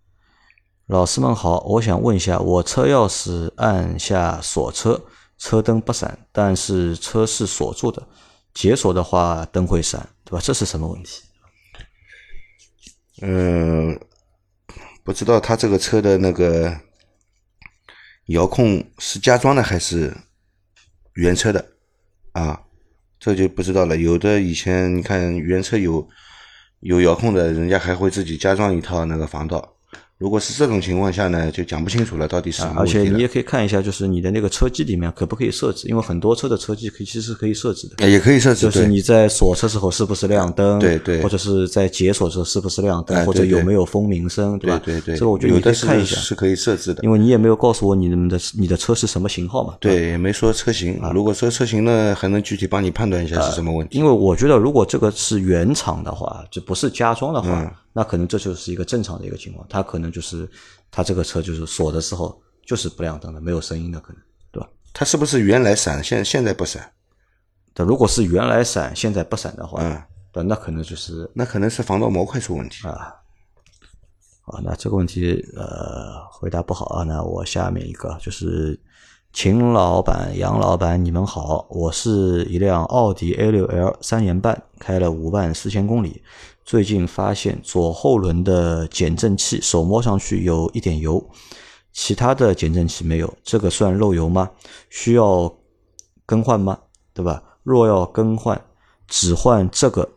老师们好，我想问一下，我车钥匙按下锁车，车灯不闪，但是车是锁住的，解锁的话灯会闪，对吧？这是什么问题？嗯，不知道他这个车的那个遥控是加装的还是？原车的，啊，这就不知道了。有的以前你看原车有有遥控的，人家还会自己加装一套那个防盗。如果是这种情况下呢，就讲不清楚了，到底是什么而且你也可以看一下，就是你的那个车机里面可不可以设置，因为很多车的车机可以其实可以设置的。也可以设置，就是你在锁车时候是不是亮灯？对对。或者是在解锁时候是不是亮灯？或者有没有蜂鸣声？对吧？对对。这个我觉得你可以看一下，是可以设置的。因为你也没有告诉我你们的你的车是什么型号嘛？对，也没说车型。啊如果说车型呢，还能具体帮你判断一下是什么问题。因为我觉得，如果这个是原厂的话，就不是加装的话，那可能这就是一个正常的一个情况，它可能就是。它这个车就是锁的时候就是不亮灯的，没有声音的可能，对吧？它是不是原来闪，现现在不闪？对，如果是原来闪，现在不闪的话，嗯，对，那可能就是那可能是防盗模块出问题啊。好，那这个问题呃回答不好啊。那我下面一个就是秦老板、杨老板，你们好，我是一辆奥迪 A 六 L 三年半，开了五万四千公里。最近发现左后轮的减震器手摸上去有一点油，其他的减震器没有，这个算漏油吗？需要更换吗？对吧？若要更换，只换这个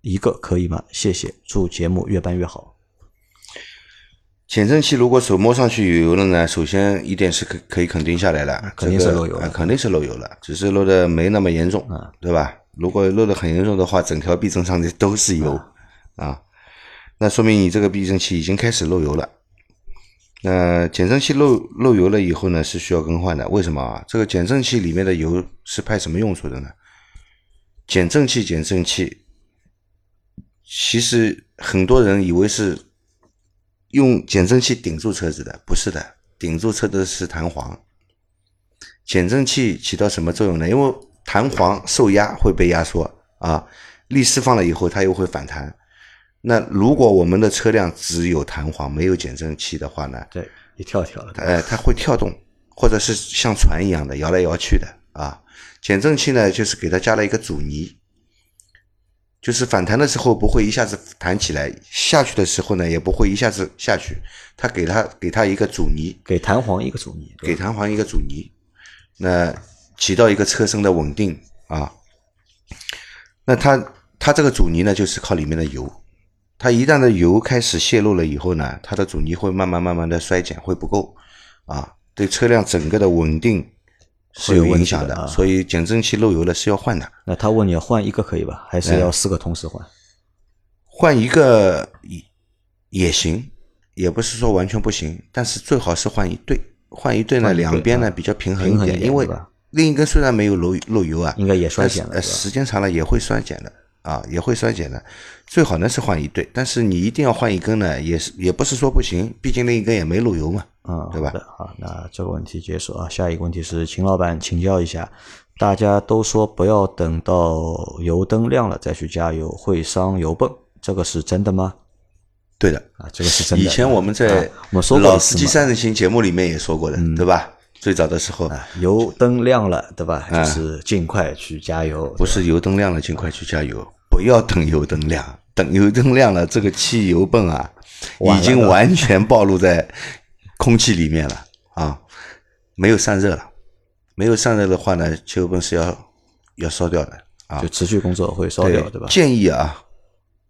一个可以吗？谢谢，祝节目越办越好。减震器如果手摸上去有油了呢？首先一点是可可以肯定下来了，肯定是漏油了，肯定是漏油了，只是漏的没那么严重，对吧？如果漏的很严重的话，整条避震上的都是油。啊，那说明你这个避震器已经开始漏油了。那减震器漏漏油了以后呢，是需要更换的。为什么啊？这个减震器里面的油是派什么用处的呢？减震器，减震器，其实很多人以为是用减震器顶住车子的，不是的，顶住车的是弹簧。减震器起到什么作用呢？因为弹簧受压会被压缩啊，力释放了以后，它又会反弹。那如果我们的车辆只有弹簧没有减震器的话呢？对，一跳跳的，哎，它会跳动，或者是像船一样的摇来摇去的啊。减震器呢，就是给它加了一个阻尼，就是反弹的时候不会一下子弹起来，下去的时候呢也不会一下子下去，它给它给它一个阻尼，给弹簧一个阻尼，给弹簧一个阻尼，那起到一个车身的稳定啊。那它它这个阻尼呢，就是靠里面的油。它一旦的油开始泄露了以后呢，它的阻尼会慢慢慢慢的衰减，会不够，啊，对车辆整个的稳定是有影响的，所以减震器漏油了是要换的。那他问你换一个可以吧，还是要四个同时换？换一个也也行，也不是说完全不行，但是最好是换一对，换一对呢，两边呢比较平衡一点，因为另一根虽然没有漏漏油啊，应该也衰减了，时间长了也会衰减的。啊，也会衰减的，最好呢是换一对，但是你一定要换一根呢，也是也不是说不行，毕竟另一根也没漏油嘛，嗯，对吧？好，那这个问题结束啊，下一个问题是秦老板请教一下，大家都说不要等到油灯亮了再去加油，会伤油泵，这个是真的吗？对的，啊，这个是真的。以前我们在啊我们说过老司机三人行节目里面也说过的，对吧？最早的时候，啊，油灯亮了，对吧？就是尽快去加油。不是油灯亮了，尽快去加油，不要等油灯亮，等油灯亮了，这个汽油泵啊，已经完全暴露在空气里面了啊，没有散热了，没有散热的话呢，汽油泵是要要烧掉的啊就。持续工作会烧掉，对吧？建议啊，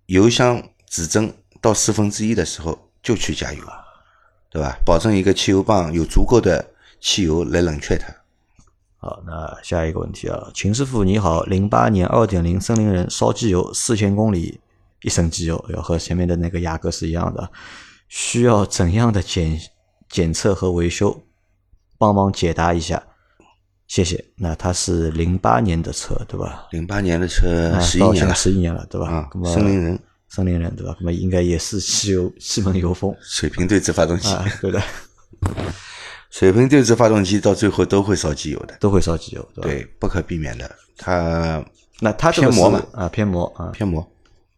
油箱指针到四分之一的时候就去加油，对吧？保证一个汽油泵有足够的汽油来冷却它。好，那下一个问题啊，秦师傅你好，零八年二点零森林人烧机油四千公里一升机油，要和前面的那个雅阁是一样的，需要怎样的检检测和维修？帮忙解答一下，谢谢。那它是零八年的车对吧？零八年的车啊十一年了十一年了对吧？啊森林人森林人对吧？那么应该也是汽油气门油封水平对置发动机，啊，对的，水平对置发动机到最后都会烧机油的，都会烧机油对吧？对，不可避免的。它那它这个是偏磨嘛啊偏磨啊，偏磨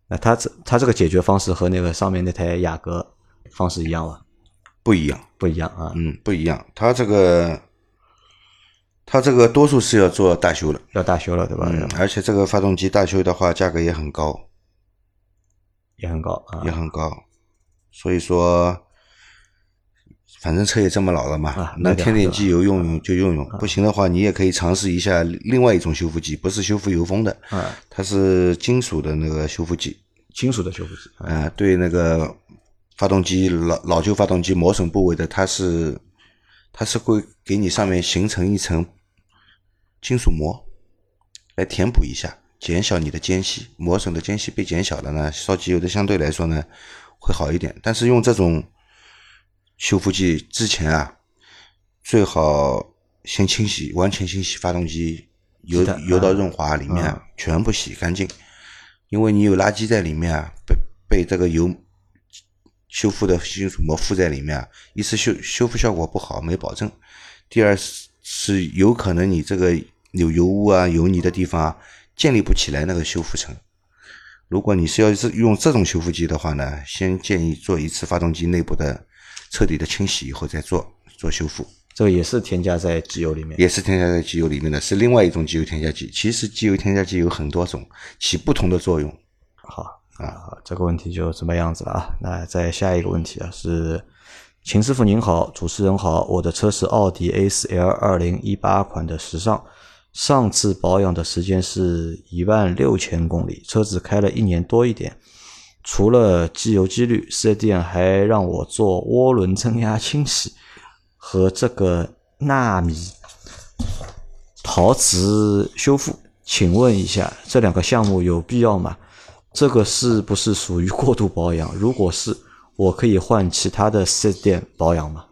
那它这它这个解决方式和那个上面那台雅阁方式一样吗？不一样，不一样啊，嗯，不一样。它这个，它这个多数是要做大修了，要大修了对吧？嗯，而且这个发动机大修的话，价格也很高，也很高啊也很高。所以说，反正车也这么老了嘛，啊能卖掉对吧添点机油用用就用用，不行的话，你也可以尝试一下另外一种修复剂，不是修复油封的，啊，它是金属的那个修复剂，金属的修复剂啊。啊、对那个发动机老老旧发动机磨损部位的，它是它是会给你上面形成一层金属膜，来填补一下，减小你的间隙，磨损的间隙被减小了呢，烧机油的相对来说呢会好一点。但是用这种修复剂之前啊，最好先清洗，完全清洗发动机油油到润滑，里面、啊全部洗干净，因为你有垃圾在里面啊，被被这个油修复的金属膜附在里面啊，一次修修复效果不好，没保证；第二是是有可能你这个有油污啊、油泥的地方啊，建立不起来那个修复层。如果你是要是用这种修复剂的话呢，先建议做一次发动机内部的彻底的清洗以后再做做修复，这个也是添加在机油里面。也是添加在机油里面的，是另外一种机油添加剂。其实机油添加剂有很多种，起不同的作用。好啊，这个问题就这么样子了啊。那再下一个问题啊，是秦师傅您好，主持人好，我的车是奥迪 A 4 L 二零一八款的时尚，上次保养的时间是一万六千公里，车子开了一年多一点。除了机油机滤，四 S 店还让我做涡轮增压清洗和这个纳米陶瓷修复。请问一下，这两个项目有必要吗？这个是不是属于过度保养？如果是，我可以换其他的四 S 店保养吗？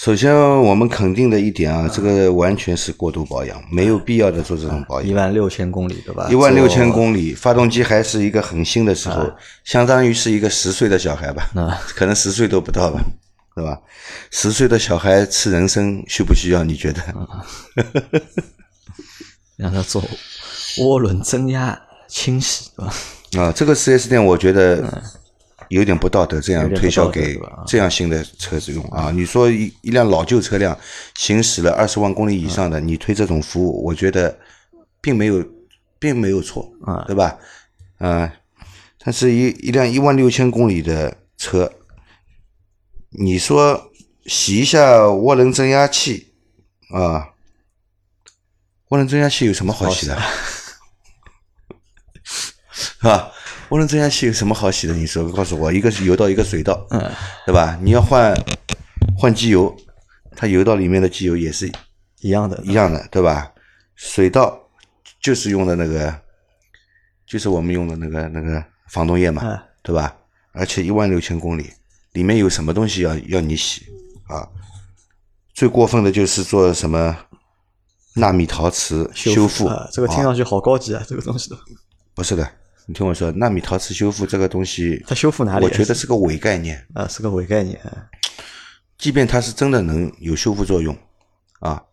首先，我们肯定的一点啊，这个完全是过度保养，没有必要的做这种保养。一万六千公里，对吧？一万六千，公里，发动机还是一个很新的时候，相当于是一个十岁的小孩吧，啊可能十岁都不到吧，对吧？十岁的小孩吃人参需不需要？你觉得？让他做涡轮增压清洗，对吧？啊，这个四 S 店我觉得有点不道德，这样推销给这样新的车子用啊。你说一一辆老旧车辆行驶了二十万公里以上的，你推这种服务，我觉得并没有并没有错啊对吧？啊，但是一一辆一万六千公里的车，你说洗一下涡轮增压器啊，涡轮增压器有什么好洗的？是吧？涡轮增压器有什么好洗的？你说，告诉我，一个是油道，一个水道，嗯，对吧？你要换换机油，它油道里面的机油也是一样的，一样的，对吧？水道就是用的那个，就是我们用的那个那个防冻液嘛，嗯对吧？而且一万六千公里，里面有什么东西要要你洗啊？最过分的就是做什么纳米陶瓷修复，啊，这个听上去好高级啊，这个东西都，不是的，你听我说，纳米陶瓷修复这个东西，它修复哪里？我觉得是个伪概念啊，是个伪概念。即便它是真的能有修复作用啊，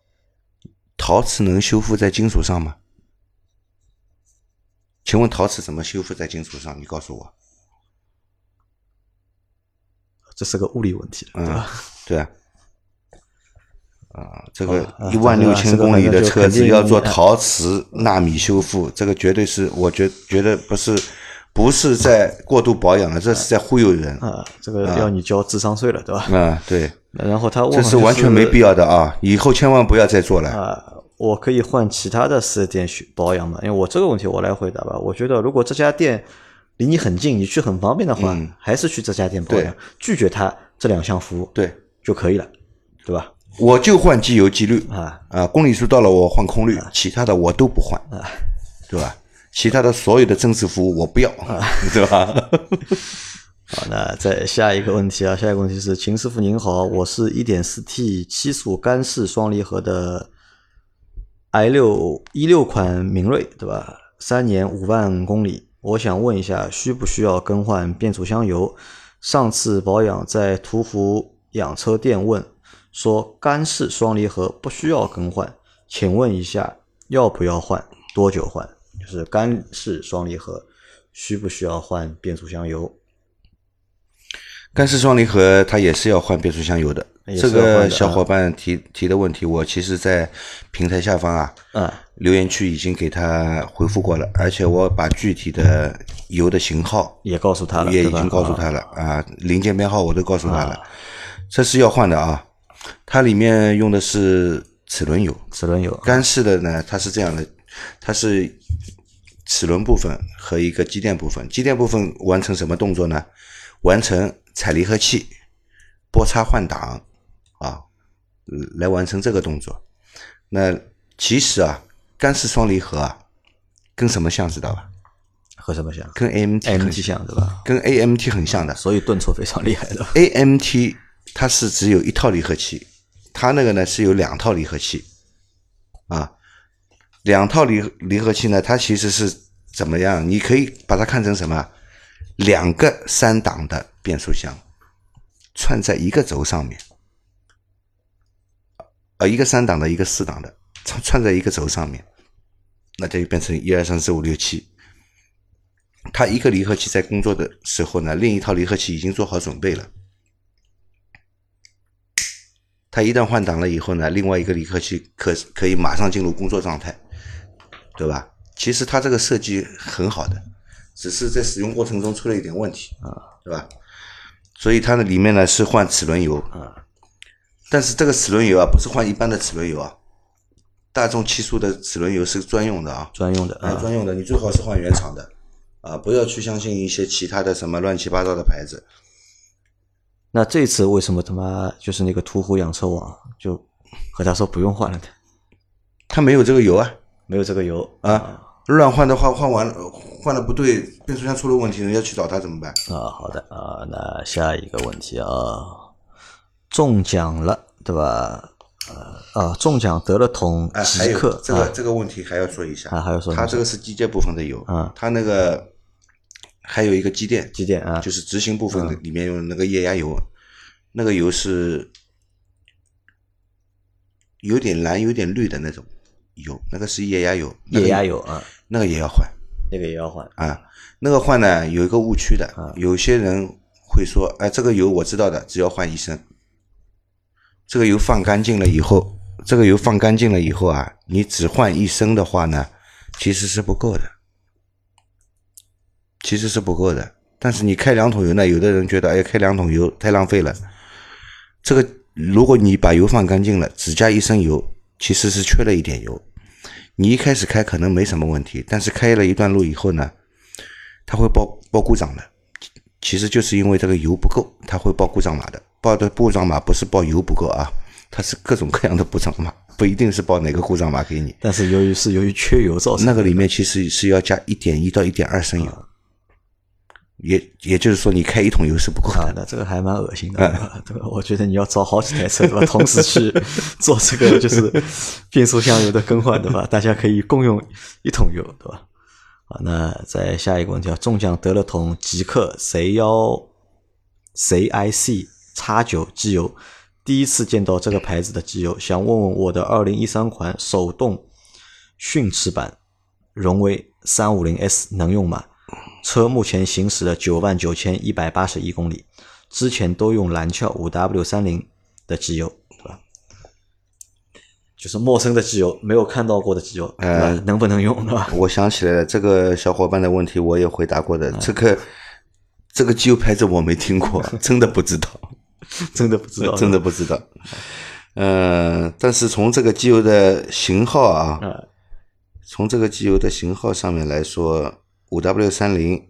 陶瓷能修复在金属上吗？请问陶瓷怎么修复在金属上？你告诉我，这是个物理问题，嗯、对吧？对啊。啊，这个啊一万六千公里的车子要做陶瓷纳米修复，这个绝对是我觉觉得不是不是在过度保养了，这是在忽悠人啊，这个要你交智商税了，对吧？啊！对，然后他问这是完全没必要的啊！以后千万不要再做了。啊，我可以换其他的四 S 店去保养嘛？因为我这个问题我来回答吧。我觉得如果这家店离你很近，你去很方便的话，还是去这家店保养，拒绝他这两项服务对，就可以了，对吧？我就换机油、机滤啊啊，公里数到了我换空滤，其他的我都不换，对吧？其他的所有的增值服务我不要，对吧？好，那再下一个问题啊，下一个问题是秦师傅您好，我是一点四 T 七速干式双离合的 i 六一六款明锐，对吧？三年五万公里，我想问一下，需不需要更换变速箱油？上次保养在途虎养车店问，说干式双离合不需要更换，请问一下要不要换？多久换？就是干式双离合需不需要换变速箱油？干式双离合它也是要换变速箱油的。这个小伙伴提提的问题，我其实，在平台下方啊，嗯，留言区已经给他回复过了，而且我把具体的油的型号也告诉他了，也已经告诉他了啊，零件编号我都告诉他了，这是要换的啊。它里面用的是齿轮油，齿轮油干式的呢，它是这样的，它是齿轮部分和一个机电部分，机电部分完成什么动作呢？完成踩离合器、拨叉换挡啊，嗯来完成这个动作。那其实啊，干式双离合啊，跟什么像知道吧？和什么像跟 AMT 很像对吧？跟 AMT 很像的。所以顿挫非常厉害的。AMT 它是只有一套离合器，它那个呢是有两套离合器，啊，两套离离合器呢，它其实是怎么样？你可以把它看成什么？两个三档的变速箱串在一个轴上面，呃，一个三档的，一个四档的，串串在一个轴上面，那这就变成一二三四五六七。它一个离合器在工作的时候呢，另一套离合器已经做好准备了。它一旦换挡了以后呢，另外一个离合器可可以马上进入工作状态，对吧？其实它这个设计很好的，只是在使用过程中出了一点问题啊，对吧？所以它的里面呢是换齿轮油啊，但是这个齿轮油啊不是换一般的齿轮油啊，大众七速的齿轮油是专用的啊，专用的啊，啊，专用的，你最好是换原厂的啊，不要去相信一些其他的什么乱七八糟的牌子。那这次为什么他妈就是那个途虎养车网就和他说不用换了的？他没有这个油啊，没有这个油啊，乱换的话，换完了换了不对，变速箱出了问题，人家去找他怎么办？啊，好的啊，那下一个问题啊，中奖了对吧？呃啊，中奖得了桶极客这个、啊这个问题还要说一下啊还要说他这个是机械部分的油啊，他那个还有一个机电，机电啊，就是执行部分的里面用的那个液压油，那个油是有点蓝有点绿的那种油，那个是液压油，那个液压油啊，那个也要换。那个也要换。啊，那个换呢有一个误区的，啊。有些人会说，哎，这个油我知道的，只要换一升。这个油放干净了以后，这个油放干净了以后啊，你只换一升的话呢，其实是不够的，其实是不够的。但是你开两桶油呢，有的人觉得，哎，开两桶油太浪费了。这个如果你把油放干净了，只加一升油，其实是缺了一点油。你一开始开可能没什么问题，但是开了一段路以后呢，它会报报故障的。其实就是因为这个油不够，它会报故障码的。报的故障码不是报油不够啊，它是各种各样的故障码，不一定是报哪个故障码给你。但是由于是由于缺油造成的那个里面其实是要加一点一到一点二升油，也也就是说你开一桶油是不够的。，啊那这个还蛮恶心的，对吧？我觉得你要找好几台车，对吧？同时去 做这个就是变速箱油的更换，对吧？大家可以共用一桶油，对吧？啊，那再下一个问题啊，中奖得了桶极客 C 幺 CIC 叉九机油，第一次见到这个牌子的机油，想问问我的二零一三款手动训驰版荣威三五零 S 能用吗？车目前行驶了九万九千一百八十一公里，之前都用蓝壳五 W 三零的机油，对吧？就是陌生的机油，没有看到过的机油，呃？能不能用，对吧？我想起来了，这个小伙伴的问题我也回答过的。嗯这个这个机油牌子我没听过，真的不知道，真的不知道，真的不知道。嗯，但是从这个机油的型号啊，啊，从这个机油的型号上面来说，五 W 三零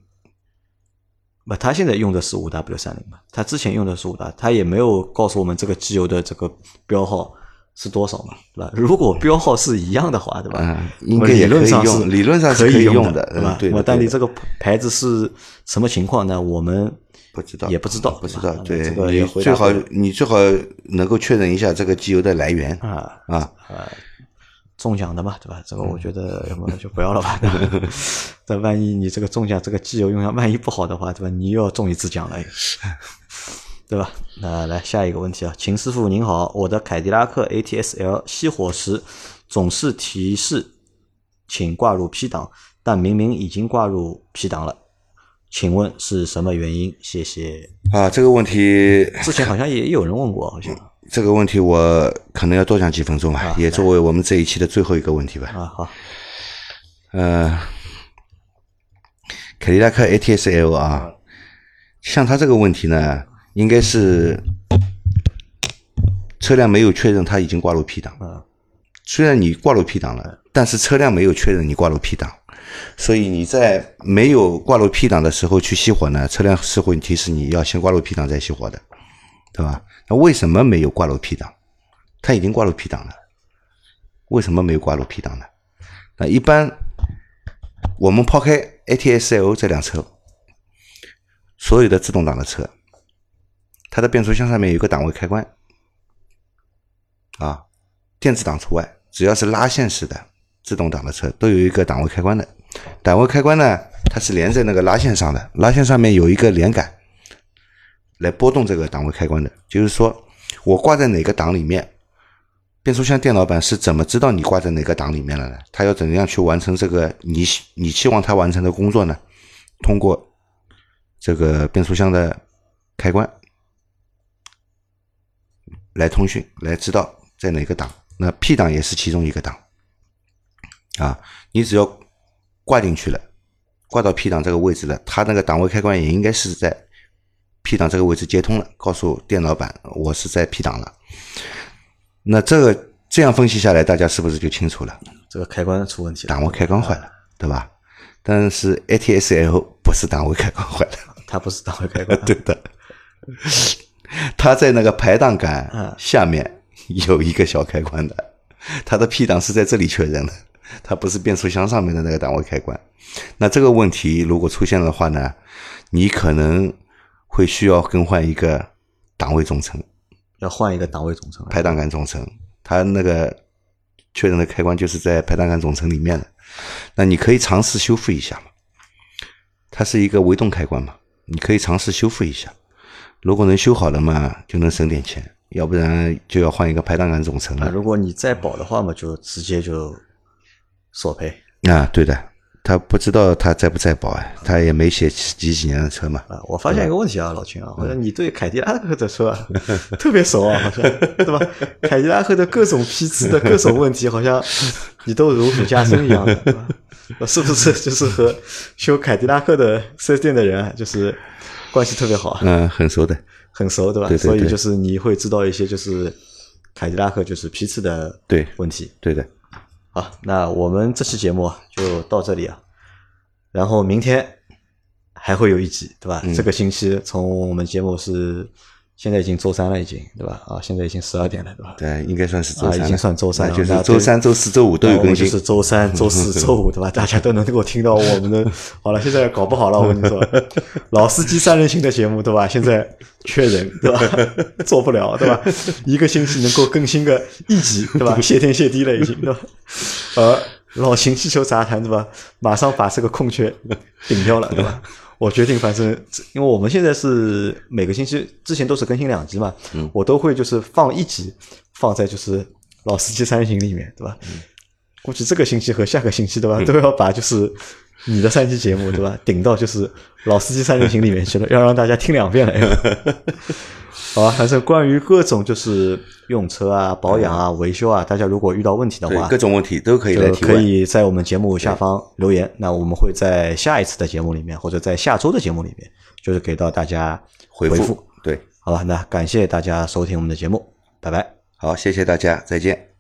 不，他现在用的是五 W 三零嘛，他之前用的是五 W，他也没有告诉我们这个机油的这个标号是多少嘛，对吧？如果标号是一样的话，对吧？嗯应该也理论上是理论上是可可以用用的对吧？嗯对的但你这个牌子是什么情况呢？我们不知道，也不知道，不知道。对，这个也你最好你最好能够确认一下这个机油的来源啊啊。啊。中奖的嘛，对吧？这个我觉得要么就不要了吧。对吧但万一你这个中奖这个机油用上，万一不好的话，对吧？你又要中一次奖了，对吧？那来下一个问题啊，秦师傅您好，我的凯迪拉克 ATS-L 熄火时总是提示请挂入 P 档，但明明已经挂入 P 档了，请问是什么原因？谢谢。啊，这个问题，之前好像也有人问过，好像这个问题我可能要多讲几分钟啊，也作为我们这一期的最后一个问题吧。啊，好，呃，凯迪拉克 ATS-L 啊，像它这个问题呢，应该是车辆没有确认它已经挂入 P 档。嗯虽然你挂入 P 档了，但是车辆没有确认你挂入 P 档，所以你在没有挂入 P 档的时候去熄火呢，车辆是会提示你要先挂入 P 档再熄火的，对吧？那为什么没有挂入 P 档？它已经挂入 P 档了，为什么没有挂入 P 档呢？那一般我们抛开 ATS-L 这辆车，所有的自动挡的车，它的变速箱上面有个档位开关，啊，电子档除外，只要是拉线式的自动挡的车都有一个档位开关的。档位开关呢，它是连在那个拉线上的，拉线上面有一个连杆来拨动这个档位开关的。就是说我挂在哪个档里面，变速箱电脑板是怎么知道你挂在哪个档里面了呢？它要怎么样去完成这个你你期望它完成的工作呢？通过这个变速箱的开关来通讯，来知道在哪个档。那 P 档也是其中一个档啊，你只要挂进去了，挂到 P 档这个位置了，它那个档位开关也应该是在 P 档这个位置接通了，告诉电脑板我是在 P 档了。那这个这样分析下来，大家是不是就清楚了？这个开关出问题了，档位开关坏了，对吧？但是 ATS-L 不是档位开关坏了，它不是档位开关，对的，它在那个排档嗯杆下面有一个小开关的，它的 P 档是在这里确认的，它不是变速箱上面的那个档位开关。那这个问题如果出现的话呢，你可能会需要更换一个档位总成、要换一个档位总成。排档杆总成，它那个确认的开关就是在排档杆总成里面的。那你可以尝试修复一下嘛，它是一个微动开关嘛，你可以尝试修复一下。如果能修好了嘛，就能省点钱；要不然就要换一个排档杆总成啊，了。如果你再保的话嘛，就直接就索赔啊，对的，他不知道他在不在保啊，他也没写几几年的车嘛。啊。我发现一个问题啊，老秦啊，好像你对凯迪拉克的车啊 特别熟啊，好像对吧？凯迪拉克的各种批次的各种问题，好像你都如数家珍一样的，对吧？是不是就是和修凯迪拉克的四 S 店的人啊，就是关系特别好啊？嗯，很熟的。很熟，对吧？对对对所以就是你会知道一些就是凯迪拉克就是批次的对问题。对的，好，那我们这期节目啊就到这里啊，然后明天还会有一集，对嗯吧？这个星期从我们节目是现在已经周三了，已经对吧？啊，现在已经十二点了，对吧？对，应该算是周啊，已经算周三了，就是周三、周四周五都有更新。是周三、周四周五，对吧？大家都能够听到我们的。好了，现在搞不好了，我跟你说，老司机三人行的节目，对吧？现在缺人，对吧？做不了，对吧？一个星期能够更新个一集，对吧？谢天谢地了，已经，对吧？呃，老秦气球杂谈，对吧？马上把这个空缺顶掉了，对吧？我决定，反正因为我们现在是每个星期之前都是更新两集嘛，我都会就是放一集放在就是老司机三人行里面，对吧？估计这个星期和下个星期对吧，都要把就是你的三期节目对吧？顶到就是老司机三人行里面去了，要让大家听两遍了。好吧，反正关于各种就是用车啊、保养啊、维修啊，大家如果遇到问题的对话，各种问题都可以来提问。以在我们节目下方留言。那我们会在下一次的节目里面，或者在下周的节目里面，就是给到大家回复。复对，好吧，那感谢大家收听我们的节目，拜拜。好，谢谢大家，再见。